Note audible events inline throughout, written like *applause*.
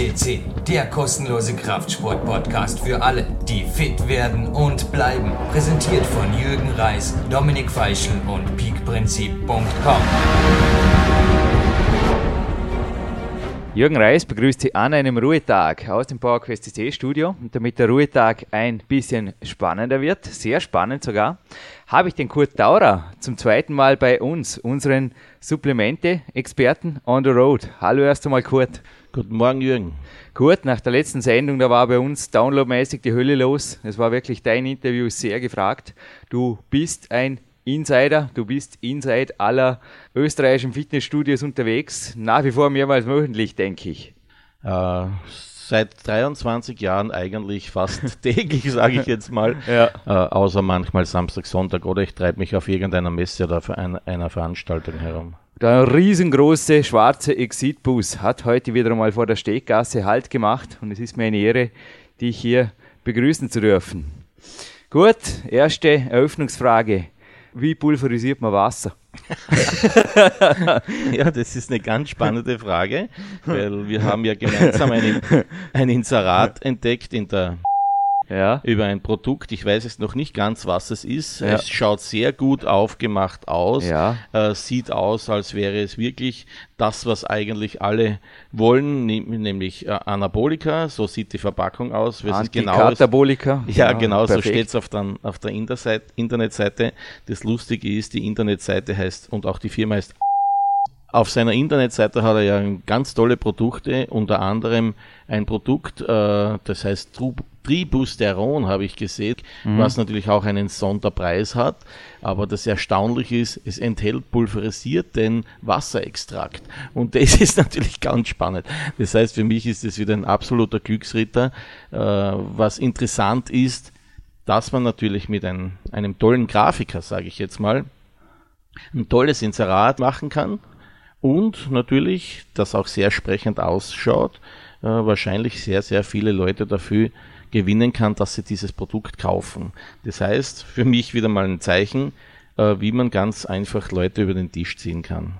FCC, der kostenlose Kraftsport-Podcast für alle, die fit werden und bleiben. Präsentiert von Jürgen Reis, Dominik Feischl und peakprinzip.com. Jürgen Reis begrüßt Sie an einem Ruhetag aus dem PowerQuest CC Studio. Und damit der Ruhetag ein bisschen spannender wird, sehr spannend sogar, habe ich den Kurt Daurer zum zweiten Mal bei uns, unseren Supplemente-Experten on the road. Hallo erst einmal Kurt. Guten Morgen, Jürgen. Kurt, nach der letzten Sendung, da war bei uns downloadmäßig die Hölle los. Es war wirklich dein Interview sehr gefragt. Du bist ein Insider, du bist inside aller österreichischen Fitnessstudios unterwegs. Nach wie vor mehrmals wöchentlich, denke ich. Äh, seit 23 Jahren eigentlich fast *laughs* täglich, sage ich jetzt mal. *laughs* Ja. Äh, außer manchmal Samstag, Sonntag oder ich treibe mich auf irgendeiner Messe oder einer Veranstaltung herum. Der riesengroße schwarze Exitbus hat heute wieder einmal vor der Steggasse Halt gemacht und es ist mir eine Ehre, dich hier begrüßen zu dürfen. Gut, erste Eröffnungsfrage. Wie pulverisiert man Wasser? *laughs* ja, das ist eine ganz spannende Frage, weil wir haben ja gemeinsam einen, ein Inserat entdeckt in der ja. über ein Produkt. Ich weiß jetzt noch nicht ganz, was es ist. Ja. Es schaut sehr gut aufgemacht aus. Ja. Äh, sieht aus, als wäre es wirklich das, was eigentlich alle wollen, nämlich äh, Anabolika. So sieht die Verpackung aus. Antikatabolika. Genau *laughs* ja, genau, so steht es auf der, auf der Internetseite. Das Lustige ist, die Internetseite heißt und auch die Firma heißt auf seiner Internetseite hat er ja ganz tolle Produkte, unter anderem ein Produkt, äh, das heißt Tribusteron habe ich gesehen, mhm. was natürlich auch einen Sonderpreis hat. Aber das Erstaunliche ist, es enthält pulverisierten Wasserextrakt. Und *laughs* das ist natürlich ganz spannend. Das heißt, für mich ist es wieder ein absoluter Glücksritter. Äh, was interessant ist, dass man natürlich mit ein, einem tollen Grafiker, sage ich jetzt mal, ein tolles Inserat machen kann und natürlich, das auch sehr sprechend ausschaut, äh, wahrscheinlich sehr, sehr viele Leute dafür gewinnen kann, dass sie dieses Produkt kaufen. Das heißt, für mich wieder mal ein Zeichen, äh, wie man ganz einfach Leute über den Tisch ziehen kann.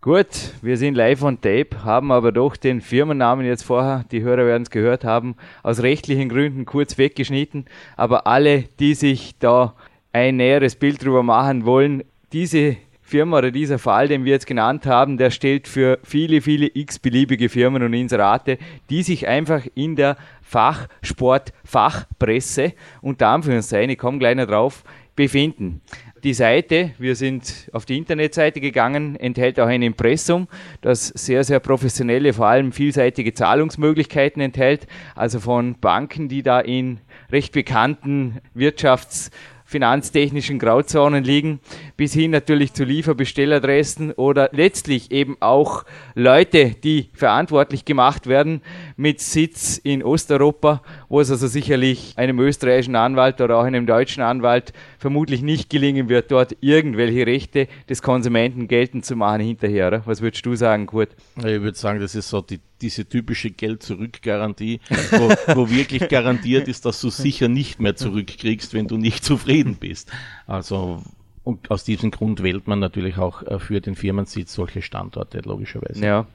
Gut, wir sind live on tape, haben aber doch den Firmennamen jetzt vorher, die Hörer werden es gehört haben, aus rechtlichen Gründen kurz weggeschnitten. Aber alle, die sich da ein näheres Bild drüber machen wollen, diese Firma oder dieser Fall, den wir jetzt genannt haben, der stellt für viele, viele x-beliebige Firmen und Inserate, die sich einfach in der Fachsport, Fachpresse, unter Anführungszeichen, ich komme gleich noch drauf, befinden. Die Seite, wir sind auf die Internetseite gegangen, enthält auch ein Impressum, das sehr, sehr professionelle, vor allem vielseitige Zahlungsmöglichkeiten enthält, also von Banken, die da in recht bekannten Wirtschafts- finanztechnischen Grauzonen liegen, bis hin natürlich zu Lieferbestelladressen oder letztlich eben auch Leute, die verantwortlich gemacht werden mit Sitz in Osteuropa, wo es also sicherlich einem österreichischen Anwalt oder auch einem deutschen Anwalt vermutlich nicht gelingen wird, dort irgendwelche Rechte des Konsumenten geltend zu machen hinterher. Oder? Was würdest du sagen, Kurt? Ich würde sagen, das ist so die diese typische Geld-Zurück-Garantie, wo, wo wirklich garantiert ist, dass du sicher nicht mehr zurückkriegst, wenn du nicht zufrieden bist. Also und aus diesem Grund wählt man natürlich auch äh, für den Firmensitz solche Standorte, logischerweise. Ja.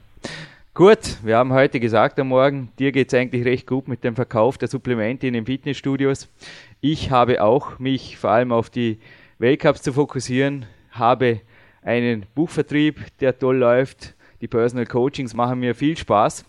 Gut, wir haben heute gesagt am Morgen, dir geht es eigentlich recht gut mit dem Verkauf der Supplemente in den Fitnessstudios. Ich habe auch mich vor allem auf die Weltcups zu fokussieren, habe einen Buchvertrieb, der toll läuft, die Personal Coachings machen mir viel Spaß.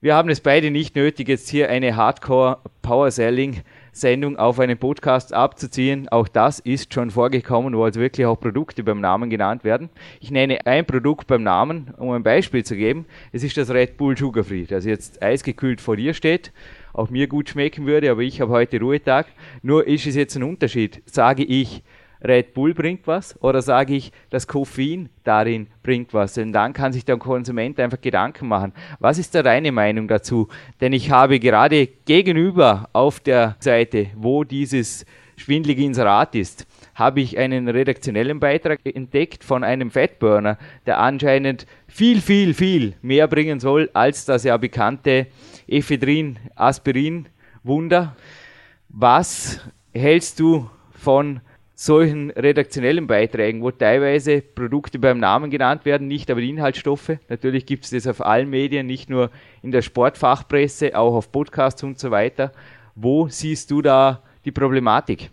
Wir haben es beide nicht nötig, jetzt hier eine Hardcore Power Selling Sendung auf einen Podcast abzuziehen. Auch das ist schon vorgekommen, wo also wirklich auch Produkte beim Namen genannt werden. Ich nenne ein Produkt beim Namen, um ein Beispiel zu geben. Es ist das Red Bull Sugar Free, das jetzt eisgekühlt vor dir steht, auch mir gut schmecken würde, aber ich habe heute Ruhetag. Nur ist es jetzt ein Unterschied. Sage ich, Red Bull bringt was oder sage ich, das Koffein darin bringt was? Denn dann kann sich der Konsument einfach Gedanken machen. Was ist da deine Meinung dazu? Denn ich habe gerade gegenüber auf der Seite, wo dieses schwindlige Inserat ist, habe ich einen redaktionellen Beitrag entdeckt von einem Fatburner, der anscheinend viel, viel, viel mehr bringen soll als das ja bekannte Ephedrin-Aspirin-Wunder. Was hältst du von solchen redaktionellen Beiträgen, wo teilweise Produkte beim Namen genannt werden, nicht aber die Inhaltsstoffe. Natürlich gibt es das auf allen Medien, nicht nur in der Sportfachpresse, auch auf Podcasts und so weiter. Wo siehst du da die Problematik?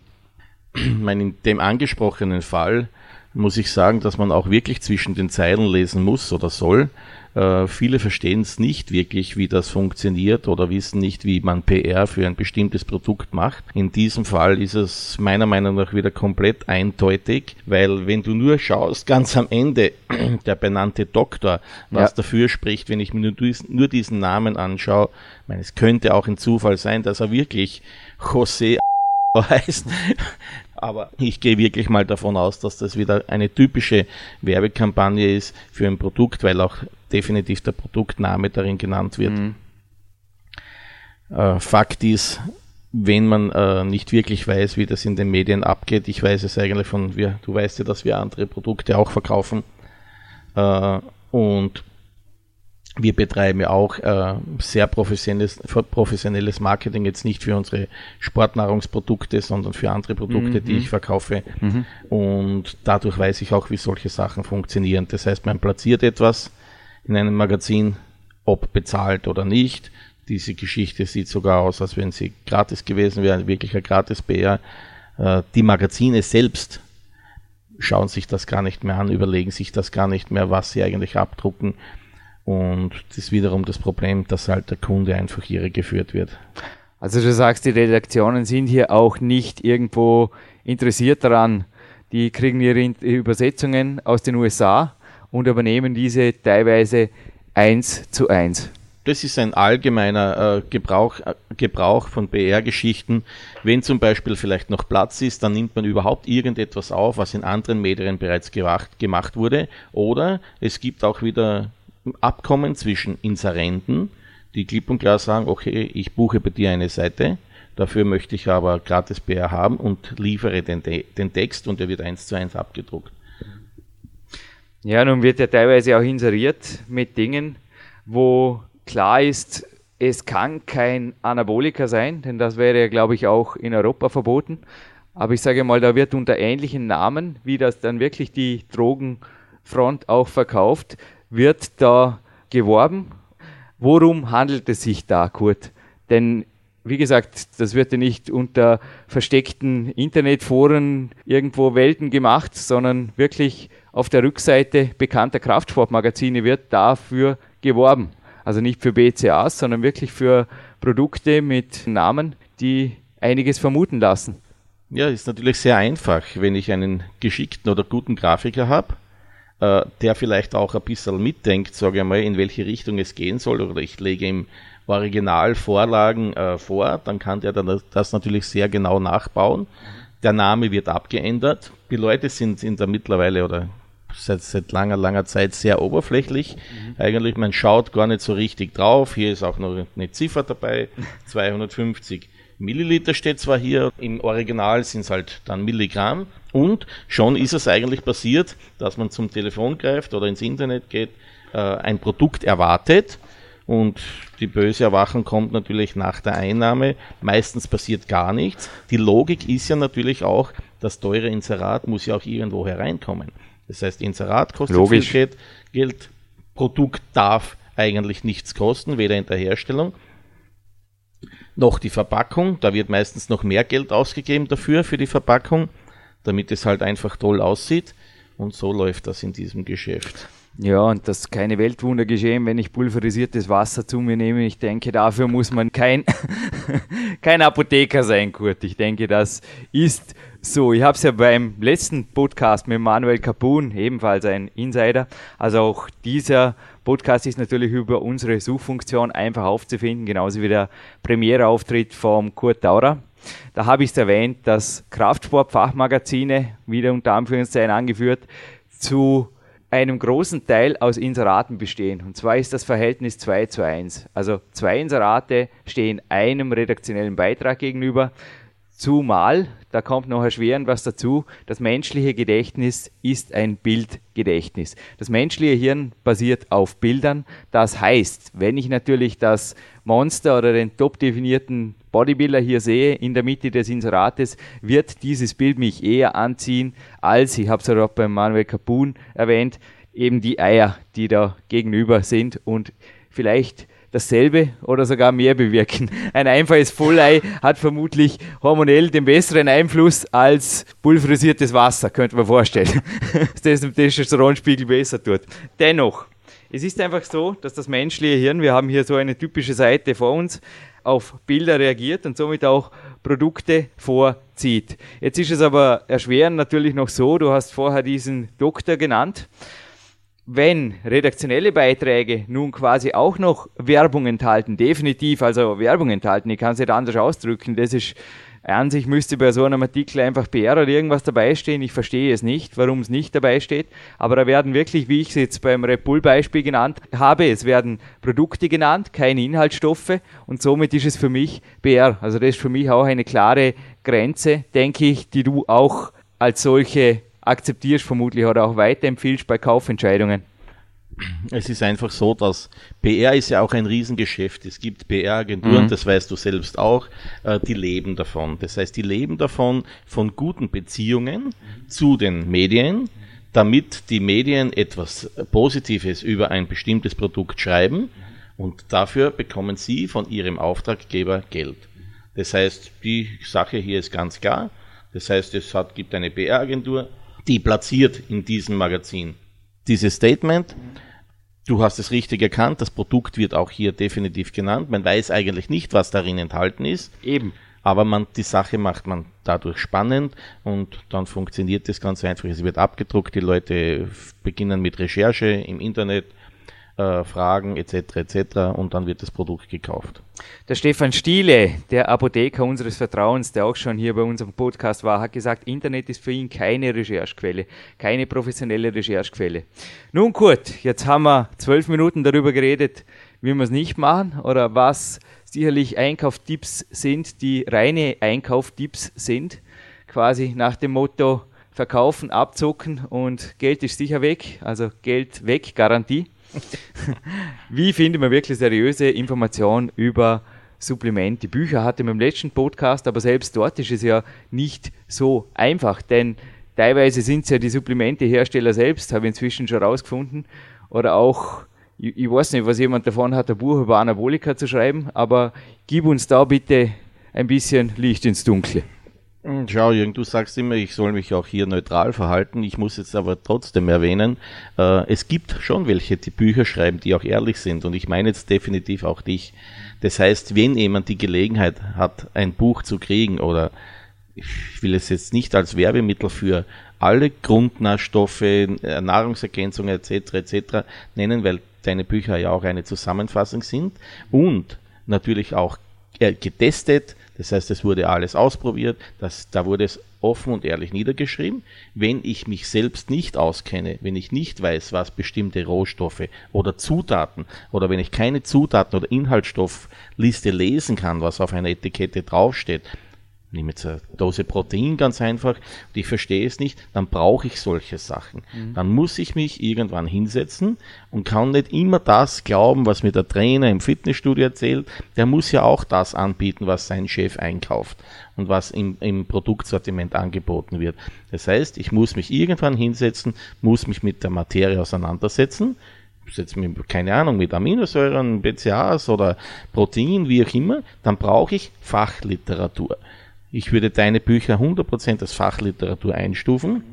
In dem angesprochenen Fall muss ich sagen, dass man auch wirklich zwischen den Zeilen lesen muss oder soll. Äh, viele verstehen es nicht wirklich, wie das funktioniert oder wissen nicht, wie man PR für ein bestimmtes Produkt macht. In diesem Fall ist es meiner Meinung nach wieder komplett eindeutig, weil wenn du nur schaust, ganz am Ende *clears throat* der benannte Doktor, was ja. dafür spricht, wenn ich mir nur, nur diesen Namen anschaue, ich meine, es könnte auch ein Zufall sein, dass er wirklich José *laughs* heißt. Aber ich gehe wirklich mal davon aus, dass das wieder eine typische Werbekampagne ist für ein Produkt, weil auch definitiv der Produktname darin genannt wird. Mhm. Äh, Fakt ist, wenn man äh, nicht wirklich weiß, wie das in den Medien abgeht, ich weiß es eigentlich von, wir, du weißt ja, dass wir andere Produkte auch verkaufen äh, und wir betreiben ja auch äh, sehr professionelles, professionelles Marketing, jetzt nicht für unsere Sportnahrungsprodukte, sondern für andere Produkte, mhm. die ich verkaufe. Mhm. Und dadurch weiß ich auch, wie solche Sachen funktionieren. Das heißt, man platziert etwas in einem Magazin, ob bezahlt oder nicht. Diese Geschichte sieht sogar aus, als wenn sie gratis gewesen wäre, ein Gratis-BR. Äh, die Magazine selbst schauen sich das gar nicht mehr an, überlegen sich das gar nicht mehr, was sie eigentlich abdrucken und das ist wiederum das Problem, dass halt der Kunde einfach irregeführt wird. Also du sagst, die Redaktionen sind hier auch nicht irgendwo interessiert daran. Die kriegen ihre Übersetzungen aus den USA und übernehmen diese teilweise eins zu eins. Das ist ein allgemeiner äh, Gebrauch, äh, Gebrauch von BR-Geschichten. Wenn zum Beispiel vielleicht noch Platz ist, dann nimmt man überhaupt irgendetwas auf, was in anderen Medien bereits gemacht, gemacht wurde. Oder es gibt auch wieder Abkommen zwischen Inserenten, die klipp und klar sagen, okay, ich buche bei dir eine Seite, dafür möchte ich aber gratis PR haben und liefere den, den Text und der wird eins zu eins abgedruckt. Ja, nun wird ja teilweise auch inseriert mit Dingen, wo klar ist, es kann kein Anabolika sein, denn das wäre ja, glaube ich, auch in Europa verboten. Aber ich sage mal, da wird unter ähnlichen Namen, wie das dann wirklich die Drogenfront auch verkauft, wird da geworben. Worum handelt es sich da, Kurt? Denn wie gesagt, das wird ja nicht unter versteckten Internetforen irgendwo Welten gemacht, sondern wirklich auf der Rückseite bekannter Kraftsportmagazine wird dafür geworben. Also nicht für BCAs, sondern wirklich für Produkte mit Namen, die einiges vermuten lassen. Ja, ist natürlich sehr einfach, wenn ich einen geschickten oder guten Grafiker habe äh, der vielleicht auch ein bisschen mitdenkt, sage ich mal, in welche Richtung es gehen soll, oder ich lege ihm Originalvorlagen äh, vor, dann kann der dann das natürlich sehr genau nachbauen. Der Name wird abgeändert. Die Leute sind, sind da mittlerweile oder seit, seit langer, langer Zeit sehr oberflächlich. Mhm. Eigentlich, man schaut gar nicht so richtig drauf. Hier ist auch noch eine Ziffer dabei, *laughs* 250 Milliliter steht zwar hier, im Original sind es halt dann Milligramm. Und schon ist es eigentlich passiert, dass man zum Telefon greift oder ins Internet geht, äh, ein Produkt erwartet und die böse Erwachung kommt natürlich nach der Einnahme. Meistens passiert gar nichts. Die Logik ist ja natürlich auch, das teure Inserat muss ja auch irgendwo hereinkommen. Das heißt, Inserat kostet Logisch. viel Geld, Produkt darf eigentlich nichts kosten, weder in der Herstellung noch die Verpackung. Da wird meistens noch mehr Geld ausgegeben dafür, für die Verpackung, damit es halt einfach toll aussieht. Und so läuft das in diesem Geschäft. Ja, und das keine Weltwunder geschehen, wenn ich pulverisiertes Wasser zu mir nehme. Ich denke, dafür muss man kein, *laughs* kein Apotheker sein, Kurt. Ich denke, das ist so. Ich habe es ja beim letzten Podcast mit Manuel Capun, ebenfalls ein Insider. Also auch dieser Podcast ist natürlich über unsere Suchfunktion einfach aufzufinden, genauso wie der Premiere-Auftritt vom Kurt Daurer. Da habe ich es erwähnt, dass Kraftsport-Fachmagazine, wieder unter Anführungszeichen angeführt, zu einem großen Teil aus Inseraten bestehen. Und zwar ist das Verhältnis 2 zu 1. Also zwei Inserate stehen einem redaktionellen Beitrag gegenüber. Zumal, da kommt noch erschwerend was dazu, das menschliche Gedächtnis ist ein Bildgedächtnis. Das menschliche Hirn basiert auf Bildern. Das heißt, wenn ich natürlich das Monster oder den top definierten Bodybuilder hier sehe, in der Mitte des Inserates, wird dieses Bild mich eher anziehen, als, ich habe es auch beim Manuel Capun erwähnt, eben die Eier, die da gegenüber sind und vielleicht dasselbe oder sogar mehr bewirken. *laughs* Ein einfaches Vollei hat vermutlich hormonell den besseren Einfluss als pulverisiertes Wasser, könnte man vorstellen, *laughs* das dem Testosteronspiegel besser tut. Dennoch, es ist einfach so, dass das menschliche Hirn, wir haben hier so eine typische Seite vor uns, auf Bilder reagiert und somit auch Produkte vorzieht. Jetzt ist es aber erschwerend natürlich noch so, du hast vorher diesen Doktor genannt wenn redaktionelle Beiträge nun quasi auch noch Werbung enthalten, definitiv also Werbung enthalten, ich kann es nicht anders ausdrücken, das ist an sich müsste bei so einem Artikel einfach PR oder irgendwas dabei stehen. Ich verstehe es nicht, warum es nicht dabei steht. Aber da werden wirklich, wie ich es jetzt beim Red Bull Beispiel genannt habe, es werden Produkte genannt, keine Inhaltsstoffe und somit ist es für mich PR. Also das ist für mich auch eine klare Grenze, denke ich, die du auch als solche akzeptierst vermutlich oder auch weiterempfiehlst bei Kaufentscheidungen? Es ist einfach so, dass PR ist ja auch ein Riesengeschäft. Es gibt PR-Agenturen, mhm. das weißt du selbst auch, äh, die leben davon. Das heißt, die leben davon von guten Beziehungen zu den Medien, damit die Medien etwas Positives über ein bestimmtes Produkt schreiben und dafür bekommen sie von ihrem Auftraggeber Geld. Das heißt, die Sache hier ist ganz klar. Das heißt, es hat, gibt eine PR-Agentur, die platziert in diesem Magazin dieses Statement. Du hast es richtig erkannt, das Produkt wird auch hier definitiv genannt. Man weiß eigentlich nicht, was darin enthalten ist. Eben. Aber man, die Sache macht man dadurch spannend und dann funktioniert das ganz einfach. Es wird abgedruckt, die Leute beginnen mit Recherche im Internet, äh, Fragen etc. etc. und dann wird das Produkt gekauft. Der Stefan Stiele, der Apotheker unseres Vertrauens, der auch schon hier bei unserem Podcast war, hat gesagt, Internet ist für ihn keine Recherchequelle, keine professionelle Recherchequelle. Nun gut, jetzt haben wir zwölf Minuten darüber geredet, wie wir es nicht machen oder was sicherlich Einkaufstipps sind, die reine Einkaufstipps sind, quasi nach dem Motto verkaufen, abzocken und Geld ist sicher weg, also Geld weg, Garantie. *laughs* Wie findet man wirklich seriöse Informationen über Supplemente? Bücher hatte man im letzten Podcast, aber selbst dort ist es ja nicht so einfach, denn teilweise sind es ja die Supplementehersteller selbst, habe ich inzwischen schon herausgefunden, oder auch ich, ich weiß nicht, was jemand davon hat, ein Buch über Anabolika zu schreiben, aber gib uns da bitte ein bisschen Licht ins Dunkle. Hm, schau, Jürgen, du sagst immer, ich soll mich auch hier neutral verhalten. Ich muss jetzt aber trotzdem erwähnen, äh, es gibt schon welche, die Bücher schreiben, die auch ehrlich sind. Und ich meine jetzt definitiv auch dich. Das heißt, wenn jemand die Gelegenheit hat, ein Buch zu kriegen oder ich will es jetzt nicht als Werbemittel für alle Grundnahrstoffe, äh, Nahrungsergänzungen etc. etc. nennen, weil deine Bücher ja auch eine Zusammenfassung sind und natürlich auch getestet, das heißt, es wurde alles ausprobiert, das, da wurde es offen und ehrlich niedergeschrieben. Wenn ich mich selbst nicht auskenne, wenn ich nicht weiß, was bestimmte Rohstoffe oder Zutaten oder wenn ich keine Zutaten oder Inhaltsstoffliste lesen kann, was auf einer Etikette draufsteht, nehme jetzt eine Dose Protein ganz einfach und ich verstehe es nicht, dann brauche ich solche Sachen. Mhm. Dann muss ich mich irgendwann hinsetzen und kann nicht immer das glauben, was mir der Trainer im Fitnessstudio erzählt. Der muss ja auch das anbieten, was sein Chef einkauft und was im, im Produktsortiment angeboten wird. Das heißt, ich muss mich irgendwann hinsetzen, muss mich mit der Materie auseinandersetzen, setze mir, keine Ahnung, mit Aminosäuren, BCAAs oder Protein, wie auch immer, dann brauche ich Fachliteratur. Ich würde deine Bücher 100% als Fachliteratur einstufen.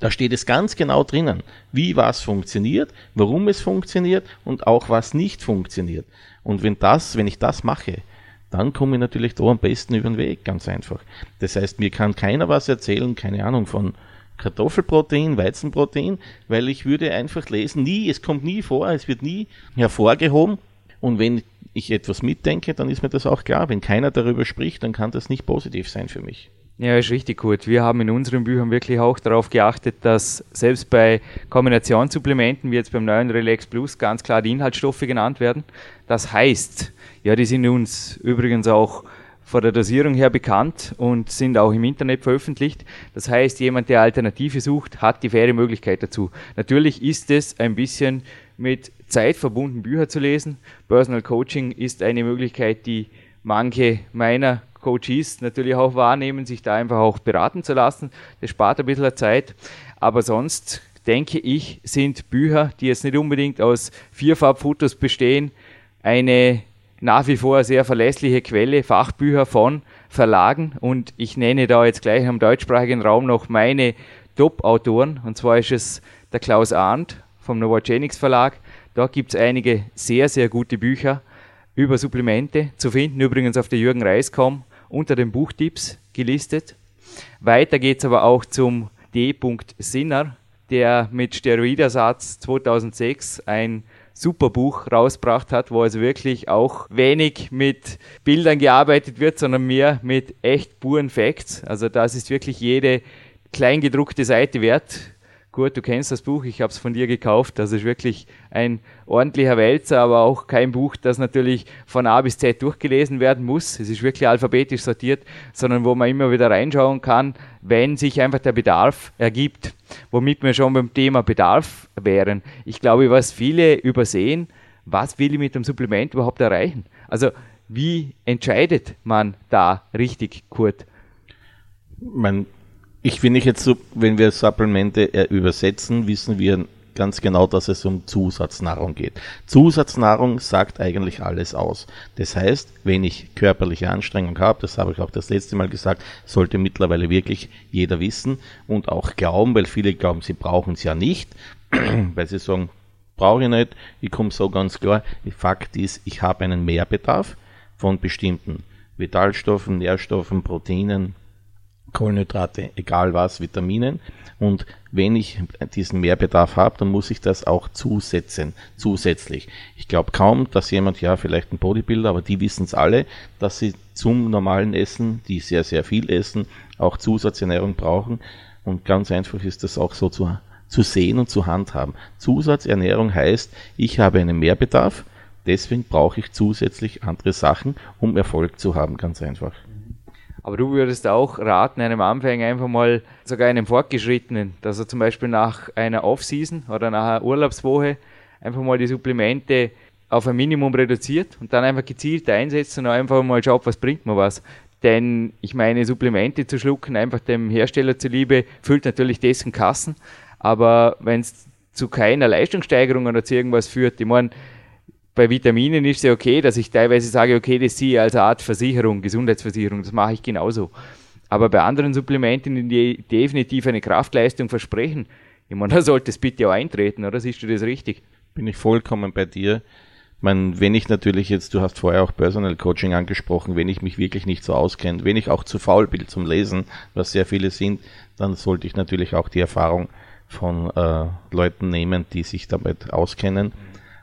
Da steht es ganz genau drinnen, wie was funktioniert, warum es funktioniert und auch was nicht funktioniert. Und wenn das, wenn ich das mache, dann komme ich natürlich da am besten über den Weg, ganz einfach. Das heißt, mir kann keiner was erzählen, keine Ahnung von Kartoffelprotein, Weizenprotein, weil ich würde einfach lesen, nie, es kommt nie vor, es wird nie hervorgehoben. Und wenn ich etwas mitdenke, dann ist mir das auch klar. Wenn keiner darüber spricht, dann kann das nicht positiv sein für mich. Ja, ist richtig gut. Wir haben in unseren Büchern wirklich auch darauf geachtet, dass selbst bei Kombinationssupplementen, wie jetzt beim neuen Relax Plus, ganz klar die Inhaltsstoffe genannt werden. Das heißt, ja, die sind uns übrigens auch von der Dosierung her bekannt und sind auch im Internet veröffentlicht. Das heißt, jemand, der Alternative sucht, hat die faire Möglichkeit dazu. Natürlich ist es ein bisschen mit Zeit verbunden, Bücher zu lesen. Personal Coaching ist eine Möglichkeit, die manche meiner Coaches natürlich auch wahrnehmen, sich da einfach auch beraten zu lassen. Das spart ein bisschen Zeit. Aber sonst denke ich, sind Bücher, die jetzt nicht unbedingt aus Vierfarbfotos bestehen, eine nach wie vor sehr verlässliche Quelle, Fachbücher von Verlagen. Und ich nenne da jetzt gleich im deutschsprachigen Raum noch meine Top-Autoren. Und zwar ist es der Klaus Arndt vom Novogenics Verlag. Da gibt es einige sehr, sehr gute Bücher über Supplemente zu finden, übrigens auf der Jürgen Reis.com unter den Buchtipps gelistet. Weiter geht es aber auch zum D. Sinner, der mit Steroidersatz 2006 ein super Buch rausgebracht hat, wo also wirklich auch wenig mit Bildern gearbeitet wird, sondern mehr mit echt puren Facts. Also das ist wirklich jede kleingedruckte Seite wert. Gut, du kennst das Buch, ich habe es von dir gekauft. Das ist wirklich ein ordentlicher Wälzer, aber auch kein Buch, das natürlich von A bis Z durchgelesen werden muss. Es ist wirklich alphabetisch sortiert, sondern wo man immer wieder reinschauen kann, wenn sich einfach der Bedarf ergibt. Womit wir schon beim Thema Bedarf wären. Ich glaube, was viele übersehen, was will ich mit dem Supplement überhaupt erreichen? Also, wie entscheidet man da richtig, Kurt? Man ich finde jetzt so, wenn wir Supplemente äh, übersetzen, wissen wir ganz genau, dass es um Zusatznahrung geht. Zusatznahrung sagt eigentlich alles aus. Das heißt, wenn ich körperliche Anstrengung habe, das habe ich auch das letzte Mal gesagt, sollte mittlerweile wirklich jeder wissen und auch glauben, weil viele glauben, sie brauchen es ja nicht, *clears throat* weil sie sagen, brauche ich nicht, ich komme so ganz klar. Fakt ist, ich habe einen Mehrbedarf von bestimmten Vitalstoffen, Nährstoffen, Proteinen, Kohlenhydrate, egal was, Vitaminen. Und wenn ich diesen Mehrbedarf habe, dann muss ich das auch zusetzen, zusätzlich. Ich glaube kaum, dass jemand, ja, vielleicht ein Bodybuilder, aber die wissen es alle, dass sie zum normalen Essen, die sehr, sehr viel essen, auch Zusatzernährung brauchen. Und ganz einfach ist das auch so zu, zu sehen und zu handhaben. Zusatzernährung heißt, ich habe einen Mehrbedarf, deswegen brauche ich zusätzlich andere Sachen, um Erfolg zu haben, ganz einfach. Aber du würdest auch raten, einem Anfänger einfach mal, sogar einem Fortgeschrittenen, dass er zum Beispiel nach einer Off-Season oder nach einer Urlaubswoche einfach mal die Supplemente auf ein Minimum reduziert und dann einfach gezielt einsetzt und einfach mal schaut, was bringt mir was. Denn ich meine, Supplemente zu schlucken, einfach dem Hersteller zuliebe, füllt natürlich dessen Kassen. Aber wenn es zu keiner Leistungssteigerung oder zu irgendwas führt, ich meine, bei Vitaminen ist es ja okay, dass ich teilweise sage, okay, das sehe ich als Art Versicherung, Gesundheitsversicherung, das mache ich genauso. Aber bei anderen Supplementen, die definitiv eine Kraftleistung versprechen, ich meine, *laughs* da sollte es bitte auch eintreten, oder siehst du das richtig? Bin ich vollkommen bei dir. Ich meine, wenn ich natürlich jetzt, du hast vorher auch Personal Coaching angesprochen, wenn ich mich wirklich nicht so auskenne, wenn ich auch zu faul bin zum Lesen, was sehr viele sind, dann sollte ich natürlich auch die Erfahrung von äh, Leuten nehmen, die sich damit auskennen.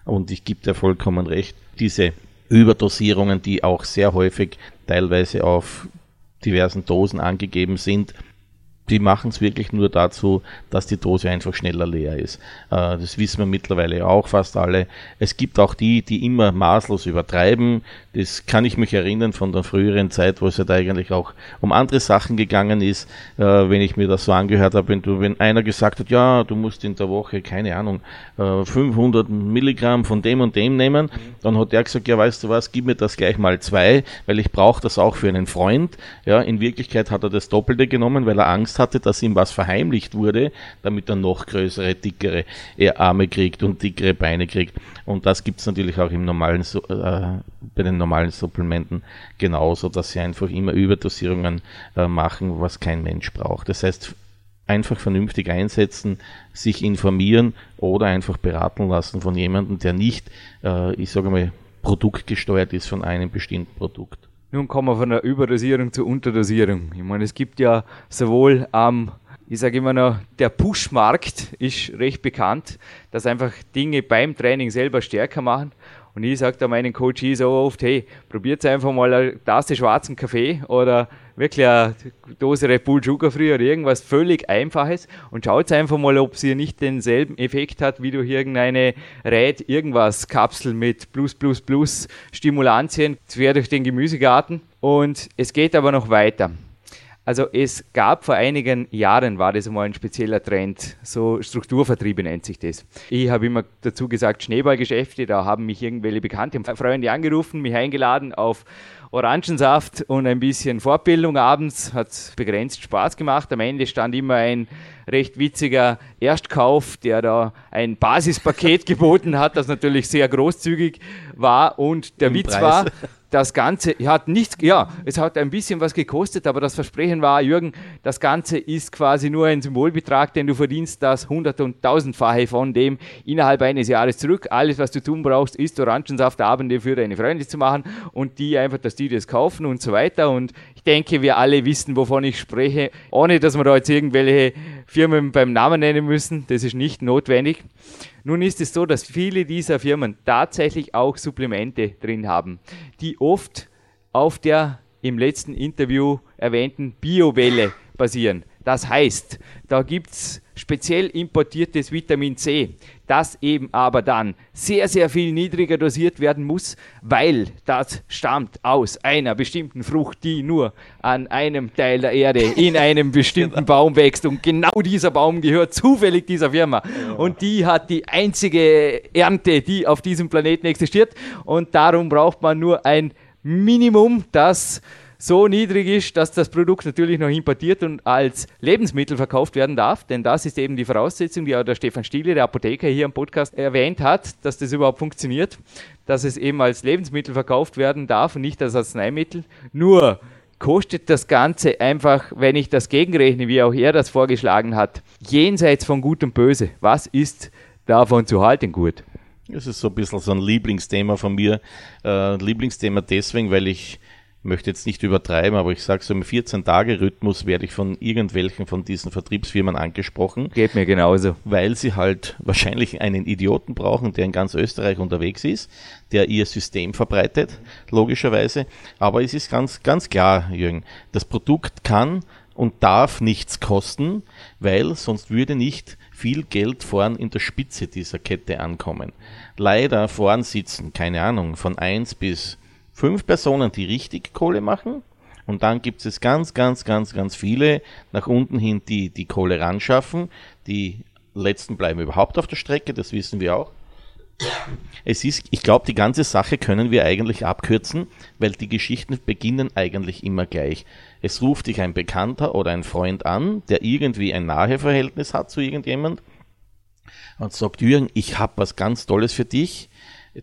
Und ich gebe dir vollkommen recht, diese Überdosierungen, die auch sehr häufig teilweise auf diversen Dosen angegeben sind, die machen es wirklich nur dazu, dass die Dose einfach schneller leer ist. Äh, das wissen wir mittlerweile auch fast alle. Es gibt auch die, die immer maßlos übertreiben. Das kann ich mich erinnern von der früheren Zeit, wo es da eigentlich auch um andere Sachen gegangen ist, äh, wenn ich mir das so angehört habe, wenn du, wenn einer gesagt hat, ja, du musst in der Woche, keine Ahnung, 500 äh, Milligramm von dem und dem nehmen, dann hat er gesagt, ja, weißt du was, gib mir das gleich mal zwei, weil ich brauche das auch für einen Freund. Ja, in Wirklichkeit hat er das Doppelte genommen, weil er Angst hatte, dass ihm was verheimlicht wurde, damit er noch größere, dickere Arme kriegt und dickere Beine kriegt. Und das gibt es natürlich auch im normalen, äh, bei den normalen Supplementen genauso, dass sie einfach immer Überdosierungen äh, machen, was kein Mensch braucht. Das heißt, einfach vernünftig einsetzen, sich informieren oder einfach beraten lassen von jemandem, der nicht, äh, ich sage mal, produktgesteuert ist von einem bestimmten Produkt. Nun kommen wir von der Überdosierung zur Unterdosierung. Ich meine, es gibt ja sowohl am, ich sage immer noch, der Push-Markt ist recht bekannt, dass einfach Dinge beim Training selber stärker machen Und ich sage da meinen Coach so oft, hey, probiert einfach mal eine Tasse schwarzen Kaffee oder wirklich eine Dose Red Bull Sugar Free oder irgendwas völlig Einfaches und schaut einfach mal, ob sie nicht denselben Effekt hat, wie durch irgendeine Räd irgendwas Kapsel mit plus plus plus Stimulantien quer durch den Gemüsegarten. Und es geht aber noch weiter. Also es gab vor einigen Jahren, war das einmal ein spezieller Trend, so Strukturvertriebe nennt sich das. Ich habe immer dazu gesagt Schneeballgeschäfte, da haben mich irgendwelche bekannte Freunde angerufen, mich eingeladen auf Orangensaft und ein bisschen Fortbildung abends. Hat begrenzt Spaß gemacht. Am Ende stand immer ein recht witziger Erstkauf, der da ein Basispaket *laughs* geboten hat, das natürlich sehr großzügig war. Und der Im Witz Preis. war, das Ganze hat nichts, ja, es hat ein bisschen was gekostet, aber das Versprechen war, Jürgen, das Ganze ist quasi nur ein Symbolbetrag, denn du verdienst das hundert- und tausendfache von dem innerhalb eines Jahres zurück. Alles, was du tun brauchst, ist Orangensaftabende für deine Freunde zu machen und die einfach, dass die das kaufen und so weiter. Und ich denke, wir alle wissen, wovon ich spreche, ohne dass wir da jetzt irgendwelche Firmen beim Namen nennen müssen. Das ist nicht notwendig. Nun ist es so, dass viele dieser Firmen tatsächlich auch Supplemente drin haben, die oft auf der im letzten Interview erwähnten Biowelle basieren. Das heißt, da gibt es speziell importiertes Vitamin C, das eben aber dann sehr, sehr viel niedriger dosiert werden muss, weil das stammt aus einer bestimmten Frucht, die nur an einem Teil der Erde in einem *laughs* bestimmten genau. Baum wächst. Und genau dieser Baum gehört zufällig dieser Firma. Und die hat die einzige Ernte, die auf diesem Planeten existiert. Und darum braucht man nur ein Minimum, das so niedrig ist, dass das Produkt natürlich noch importiert und als Lebensmittel verkauft werden darf. Denn das ist eben die Voraussetzung, die auch der Stefan Stiele, der Apotheker hier im Podcast erwähnt hat, dass das überhaupt funktioniert, dass es eben als Lebensmittel verkauft werden darf und nicht als Arzneimittel. Nur kostet das Ganze einfach, wenn ich das gegenrechne, wie auch er das vorgeschlagen hat, jenseits von Gut und Böse. Was ist davon zu halten gut? Das ist so ein bisschen so ein Lieblingsthema von mir. Äh, Lieblingsthema deswegen, weil ich möchte jetzt nicht übertreiben, aber ich sage so im 14-Tage-Rhythmus werde ich von irgendwelchen von diesen Vertriebsfirmen angesprochen. Geht mir genauso. Weil sie halt wahrscheinlich einen Idioten brauchen, der in ganz Österreich unterwegs ist, der ihr System verbreitet, logischerweise. Aber es ist ganz, ganz klar, Jürgen, das Produkt kann und darf nichts kosten, weil sonst würde nicht viel Geld vorn in der Spitze dieser Kette ankommen. Leider vorn sitzen, keine Ahnung, von 1 bis fünf Personen, die richtig Kohle machen. Und dann gibt es ganz, ganz, ganz, ganz viele nach unten hin, die die Kohle ran schaffen. Die letzten bleiben überhaupt auf der Strecke, das wissen wir auch. Es ist, ich glaube, die ganze Sache können wir eigentlich abkürzen, weil die Geschichten beginnen eigentlich immer gleich. Es ruft dich ein Bekannter oder ein Freund an, der irgendwie ein Naheverhältnis hat zu irgendjemand und sagt, Jürgen, ich habe was ganz Tolles für dich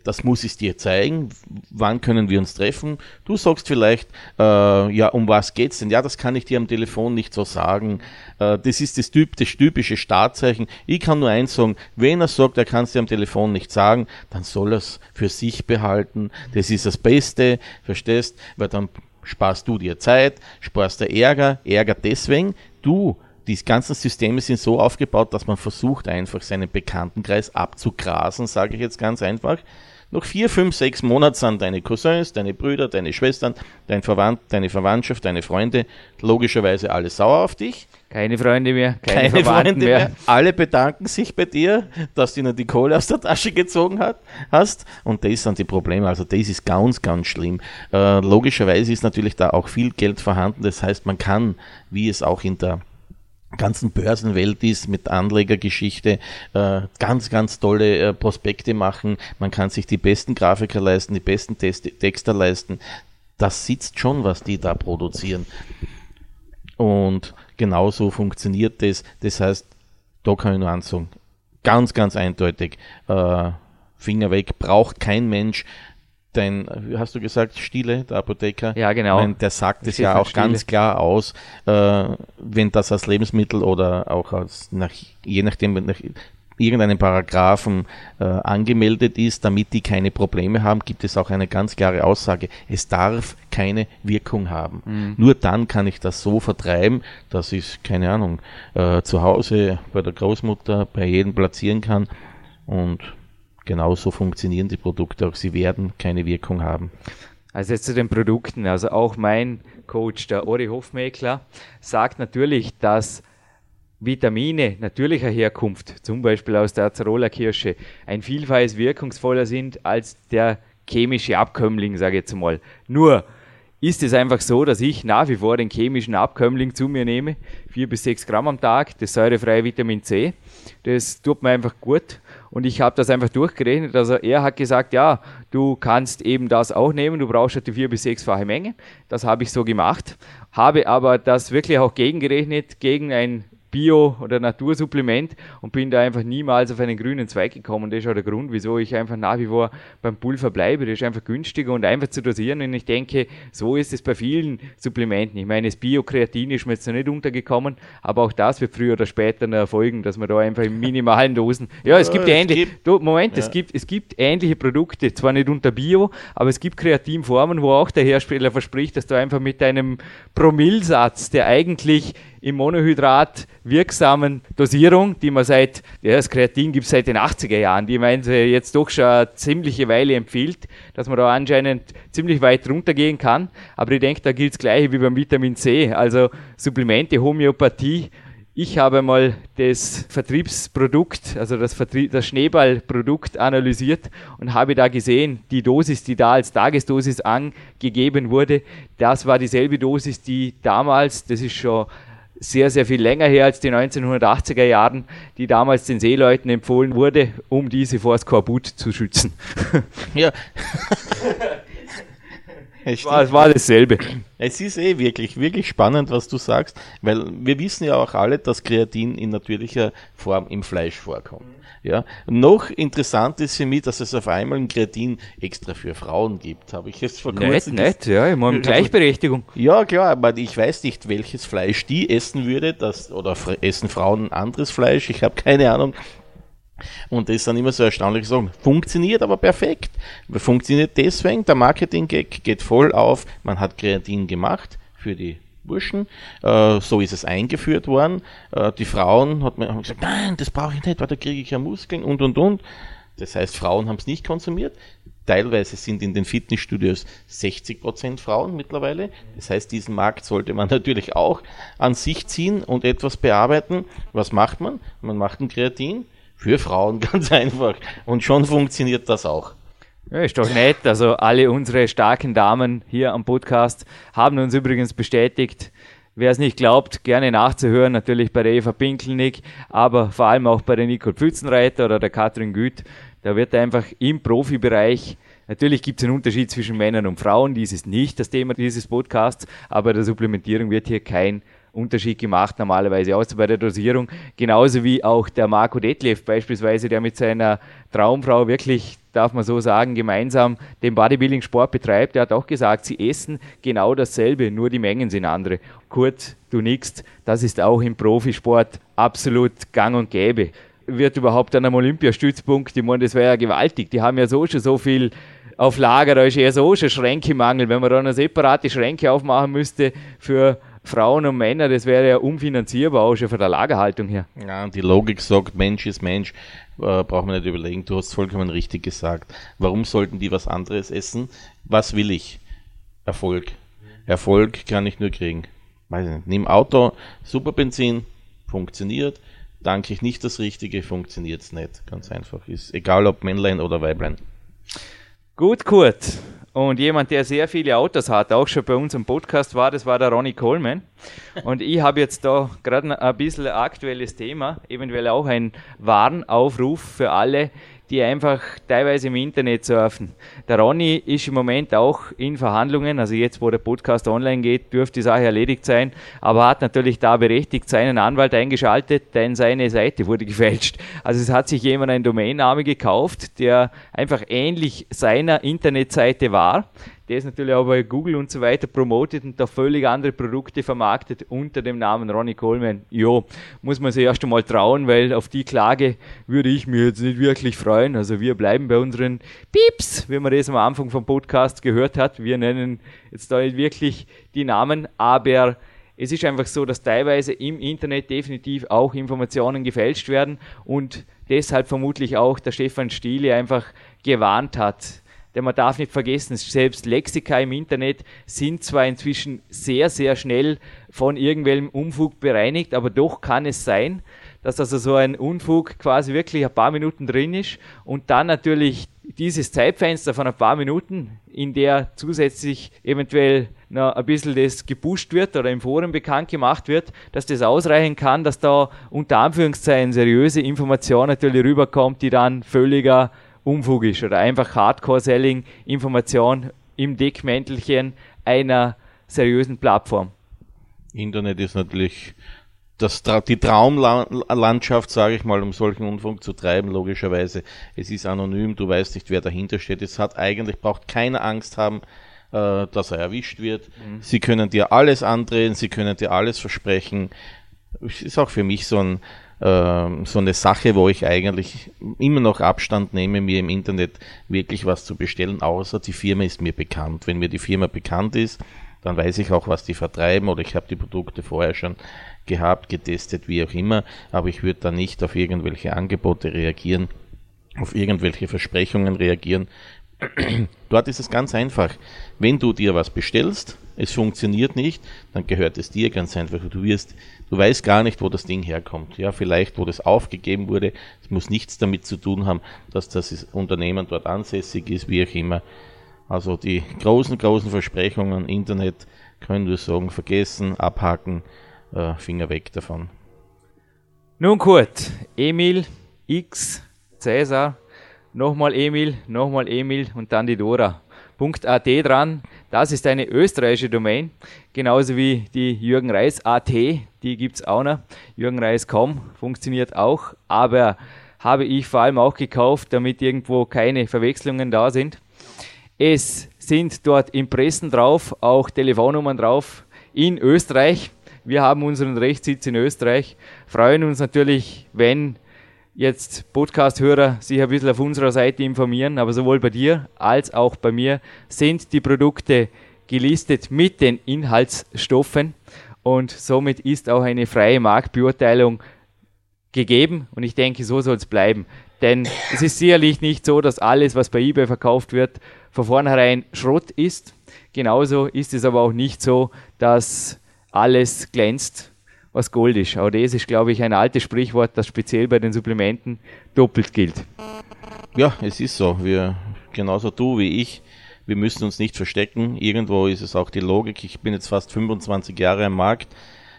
das muss ich dir zeigen, wann können wir uns treffen? Du sagst vielleicht, äh, ja, um was geht's denn? Ja, das kann ich dir am Telefon nicht so sagen. Äh, das ist das, typ, das typische Startzeichen. Ich kann nur eins sagen, wenn er sagt, er kann es dir am Telefon nicht sagen, dann soll er es für sich behalten. Das ist das Beste, verstehst? Weil dann sparst du dir Zeit, sparst dir Ärger, Ärger deswegen, du die ganzen Systeme sind so aufgebaut, dass man versucht, einfach seinen Bekanntenkreis abzugrasen, sage ich jetzt ganz einfach. Noch vier, fünf, sechs Monate sind deine Cousins, deine Brüder, deine Schwestern, dein Verwandt, deine Verwandtschaft, deine Freunde logischerweise alle sauer auf dich. Keine Freunde mehr, keine, keine Freunde mehr. mehr. Alle bedanken sich bei dir, dass du ihnen die Kohle aus der Tasche gezogen hat, hast. Und das sind die Probleme. Also das ist ganz, ganz schlimm. Äh, logischerweise ist natürlich da auch viel Geld vorhanden. Das heißt, man kann, wie es auch in der ganzen Börsenwelt ist mit Anlegergeschichte, äh, ganz, ganz tolle äh, Prospekte machen. Man kann sich die besten Grafiker leisten, die besten Test Texter leisten. Das sitzt schon, was die da produzieren. Und genauso funktioniert das. Das heißt, da kann ich nur ansagen, ganz, ganz eindeutig, äh, Finger weg, braucht kein Mensch dein, hast du gesagt, Stile, der Apotheker? Ja, genau. Meine, der sagt es ja auch Stile. ganz klar aus, äh, wenn das als Lebensmittel oder auch als, nach, je nachdem, nach irgendeinem Paragraphen äh, angemeldet ist, damit die keine Probleme haben, gibt es auch eine ganz klare Aussage. Es darf keine Wirkung haben. Mhm. Nur dann kann ich das so vertreiben, dass ich, keine Ahnung, äh, zu Hause bei der Großmutter bei jedem platzieren kann und genauso funktionieren die Produkte auch. Sie werden keine Wirkung haben. Also jetzt zu den Produkten. Also auch mein Coach, der Ori Hofmeckler, sagt natürlich, dass Vitamine natürlicher Herkunft, zum Beispiel aus der Azarola Kirsche, ein Vielfaches wirkungsvoller sind als der chemische Abkömmling, sage ich jetzt mal. Nur ist es einfach so, dass ich nach wie vor den chemischen Abkömmling zu mir nehme, vier bis sechs Gramm am Tag, das säurefreie Vitamin C. Das tut mir einfach gut und ich habe das einfach durchgerechnet. Also er hat gesagt, ja, du kannst eben das auch nehmen, du brauchst halt die vier bis sechsfache Menge. Das habe ich so gemacht, habe aber das wirklich auch gegengerechnet gegen ein Bio- oder Natursupplement und bin da einfach niemals auf einen grünen Zweig gekommen. Das ist auch der Grund, wieso ich einfach nach wie vor beim Pulver bleibe. Das ist einfach günstiger und einfach zu dosieren. Und ich denke, so ist es bei vielen Supplementen. Ich meine, das Bio-Kreatin ist mir jetzt noch nicht untergekommen, aber auch das wird früher oder später noch erfolgen, dass man da einfach in minimalen Dosen. Ja, es gibt ja, ähnliche. Moment, ja. es, gibt, es gibt ähnliche Produkte, zwar nicht unter Bio, aber es gibt Kreatinformen, wo auch der Hersteller verspricht, dass du einfach mit einem Promillsatz, der eigentlich im Monohydrat wirksamen Dosierung, die man seit, ja, das Kreatin gibt es seit den 80er Jahren, die man jetzt doch schon eine ziemliche Weile empfiehlt, dass man da anscheinend ziemlich weit runtergehen kann. Aber ich denke, da gilt das Gleiche wie beim Vitamin C. Also Supplemente, Homöopathie. Ich habe mal das Vertriebsprodukt, also das, Vertrieb, das Schneeballprodukt analysiert und habe da gesehen, die Dosis, die da als Tagesdosis angegeben wurde, das war dieselbe Dosis, die damals, das ist schon sehr, sehr viel länger her als die 1980er Jahren, die damals den Seeleuten empfohlen wurde, um diese vor Skorbut zu schützen. *laughs* Ja. es war, es war dasselbe. Es ist eh wirklich, wirklich spannend, was du sagst, weil wir wissen ja auch alle, dass Kreatin in natürlicher Form im Fleisch vorkommt. Ja. Noch interessant ist für mich, dass es auf einmal ein Kreatin extra für Frauen gibt. Habe ich jetzt vor kurzem. Nett, nett, ja, ich meine Gleichberechtigung. Ja, klar, aber ich weiß nicht, welches Fleisch die essen würde, das, oder essen Frauen anderes Fleisch, ich habe keine Ahnung. Und das ist dann immer so erstaunlich sagen, funktioniert aber perfekt. Funktioniert deswegen, der Marketing-Gag geht voll auf, man hat Kreatin gemacht für die Burschen. Äh, so ist es eingeführt worden. Äh, die Frauen haben gesagt, nein, das brauche ich nicht, weil da kriege ich ja Muskeln und und und. Das heißt, Frauen haben es nicht konsumiert. Teilweise sind in den Fitnessstudios 60% Frauen mittlerweile. Das heißt, diesen Markt sollte man *laughs* natürlich auch an sich ziehen und etwas bearbeiten. Was macht man? Man macht ein Kreatin für Frauen *laughs* ganz einfach. Und schon funktioniert das auch. Ja, ist doch nett. Also alle unsere starken Damen hier am Podcast haben uns übrigens bestätigt, wer es nicht glaubt, gerne nachzuhören, natürlich bei der Eva Pinkelnick, aber vor allem auch bei der Nicole Pfützenreiter oder der Katrin Güth. Da wird einfach im Profibereich Natürlich gibt es einen Unterschied zwischen Männern und Frauen, dies ist nicht das Thema dieses Podcasts, aber der Supplementierung wird hier kein Unterschied gemacht, normalerweise, außer bei der Dosierung. Genauso wie auch der Marco Detlef beispielsweise, der mit seiner Traumfrau wirklich, darf man so sagen, gemeinsam den Bodybuilding-Sport betreibt. Der hat auch gesagt, sie essen genau dasselbe, nur die Mengen sind andere. Kurt, du nickst, das ist auch im Profisport absolut gang und gäbe. Wird überhaupt an einem Olympiastützpunkt, ich meine, das wäre ja gewaltig. Die haben ja so schon so viel auf Lager, da ist eher so schon Schränkemangel. Wenn man da eine separate Schränke aufmachen müsste für Frauen und Männer, das wäre ja unfinanzierbar, auch schon von der Lagerhaltung her. Ja, und die Logik sagt, Mensch ist Mensch, äh, braucht man nicht überlegen, du hast vollkommen richtig gesagt. Warum sollten die was anderes essen? Was will ich? Erfolg. Erfolg kann ich nur kriegen. Weiß nicht. Nimm Auto, Superbenzin, funktioniert. Danke ich nicht das Richtige, funktioniert es nicht. Ganz einfach. Ist egal ob Männlein oder Weiblein. Gut, Kurt. Und jemand, der sehr viele Autos hat, auch schon bei uns im Podcast war, das war der Ronnie Coleman. Und ich habe jetzt da gerade ein bisschen aktuelles Thema, eventuell auch ein Warnaufruf für alle, die einfach teilweise im Internet surfen. Der Ronny ist im Moment auch in Verhandlungen, also jetzt, wo der Podcast online geht, dürfte die Sache erledigt sein, aber hat natürlich da berechtigt seinen Anwalt eingeschaltet, denn seine Seite wurde gefälscht. Also es hat sich jemand einen Domainname gekauft, der einfach ähnlich seiner Internetseite war der ist natürlich auch bei Google und so weiter promotet und da völlig andere Produkte vermarktet unter dem Namen Ronnie Coleman. Jo, muss man sich erst einmal trauen, weil auf die Klage würde ich mir jetzt nicht wirklich freuen. Also wir bleiben bei unseren Pieps, wie man das am Anfang vom Podcast gehört hat. Wir nennen jetzt da nicht wirklich die Namen, aber es ist einfach so, dass teilweise im Internet definitiv auch Informationen gefälscht werden und deshalb vermutlich auch der Stefan Stiele einfach gewarnt hat. Denn man darf nicht vergessen, selbst Lexika im Internet sind zwar inzwischen sehr, sehr schnell von irgendwelchem Unfug bereinigt, aber doch kann es sein, dass also so ein Unfug quasi wirklich ein paar Minuten drin ist und dann natürlich dieses Zeitfenster von ein paar Minuten, in der zusätzlich eventuell noch ein bisschen das gepusht wird oder im Forum bekannt gemacht wird, dass das ausreichen kann, dass da unter Anführungszeichen seriöse Information natürlich rüberkommt, die dann völliger Unfug ist oder einfach Hardcore-Selling Information im Deckmäntelchen einer seriösen Plattform. Internet ist natürlich das, die Traumlandschaft, sage ich mal, um solchen Unfug zu treiben, logischerweise. Es ist anonym, du weißt nicht, wer dahinter steht. Es hat eigentlich, braucht keine Angst haben, äh, dass er erwischt wird. Mhm. Sie können dir alles andrehen, sie können dir alles versprechen. Es ist auch für mich so, ein, so eine Sache, wo ich eigentlich immer noch Abstand nehme, mir im Internet wirklich was zu bestellen, außer die Firma ist mir bekannt. Wenn mir die Firma bekannt ist, dann weiß ich auch, was die vertreiben oder ich habe die Produkte vorher schon gehabt, getestet, wie auch immer, aber ich würde da nicht auf irgendwelche Angebote reagieren, auf irgendwelche Versprechungen reagieren. *clears throat* Dort ist es ganz einfach. Wenn du dir was bestellst, es funktioniert nicht, dann gehört es dir ganz einfach. Du wirst, du weißt gar nicht, wo das Ding herkommt. Ja, vielleicht, wo das aufgegeben wurde. Es muss nichts damit zu tun haben, dass das Unternehmen dort ansässig ist, wie auch immer. Also die großen, großen Versprechungen, Internet, können wir sagen, vergessen, abhaken, äh, Finger weg davon. Nun gut, Emil, X, Cäsar, nochmal Emil, nochmal Emil und dann die Dora. .at dran, das ist eine österreichische Domain, genauso wie die Jürgen Reis AT, die gibt es auch noch. Jürgen Reis.com funktioniert auch, aber habe ich vor allem auch gekauft, damit irgendwo keine Verwechslungen da sind. Es sind dort Impressen drauf, auch Telefonnummern drauf in Österreich. Wir haben unseren Rechtssitz in Österreich, freuen uns natürlich, wenn jetzt Podcast-Hörer sich ein bisschen auf unserer Seite informieren, aber sowohl bei dir als auch bei mir sind die Produkte gelistet mit den Inhaltsstoffen und somit ist auch eine freie Marktbeurteilung gegeben und ich denke, so soll es bleiben. Denn es ist sicherlich nicht so, dass alles, was bei eBay verkauft wird, von vornherein Schrott ist. Genauso ist es aber auch nicht so, dass alles glänzt, was Gold ist. Auch das ist, glaube ich, ein altes Sprichwort, das speziell bei den Supplementen doppelt gilt. Ja, es ist so. Wir, genauso du wie ich, wir müssen uns nicht verstecken. Irgendwo ist es auch die Logik. Ich bin jetzt fast 25 Jahre am Markt.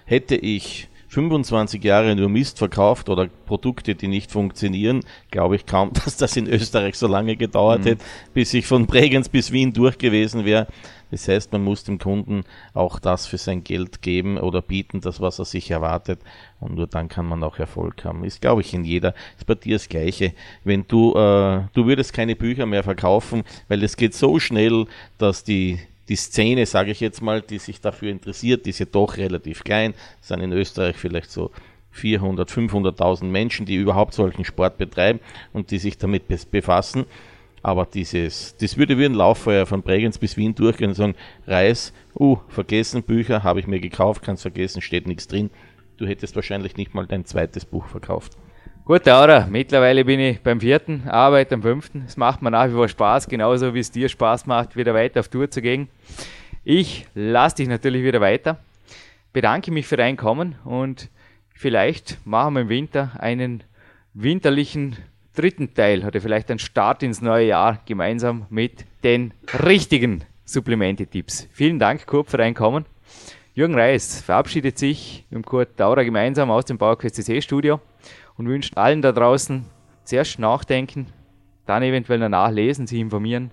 Hätte ich 25 Jahre nur Mist verkauft oder Produkte, die nicht funktionieren, glaube ich kaum, *laughs* dass das in Österreich so lange gedauert mhm. hätte, bis ich von Bregenz bis Wien durch gewesen wäre. Das heißt, man muss dem Kunden auch das für sein Geld geben oder bieten, das, was er sich erwartet. Und nur dann kann man auch Erfolg haben. Ist, glaube ich, in jeder, ist bei dir das Gleiche. Wenn du, äh, du würdest keine Bücher mehr verkaufen, weil es geht so schnell, dass die, die Szene, sage ich jetzt mal, die sich dafür interessiert, die ist ja doch relativ klein, sind in Österreich vielleicht so 400, 500.000 Menschen, die überhaupt solchen Sport betreiben und die sich damit befassen. Aber dieses, das würde wie ein Lauffeuer von Bregenz bis Wien durchgehen und sagen, Reis, uh, vergessen Bücher, habe ich mir gekauft, kannst vergessen, steht nichts drin. Du hättest wahrscheinlich nicht mal dein zweites Buch verkauft. Gut, Laura, mittlerweile bin ich beim vierten, arbeite am fünften. Es macht mir nach wie vor Spaß, genauso wie es dir Spaß macht, wieder weiter auf Tour zu gehen. Ich lasse dich natürlich wieder weiter, bedanke mich für dein Kommen und vielleicht machen wir im Winter einen winterlichen dritten Teil oder vielleicht ein Start ins neue Jahr gemeinsam mit den richtigen Supplemente-Tipps. Vielen Dank, Kurt, für dein Kommen. Jürgen Reis verabschiedet sich mit Kurt Daurer gemeinsam aus dem CC Studio und wünscht allen da draußen zuerst nachdenken, dann eventuell danach lesen, sich informieren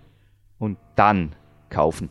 und dann kaufen.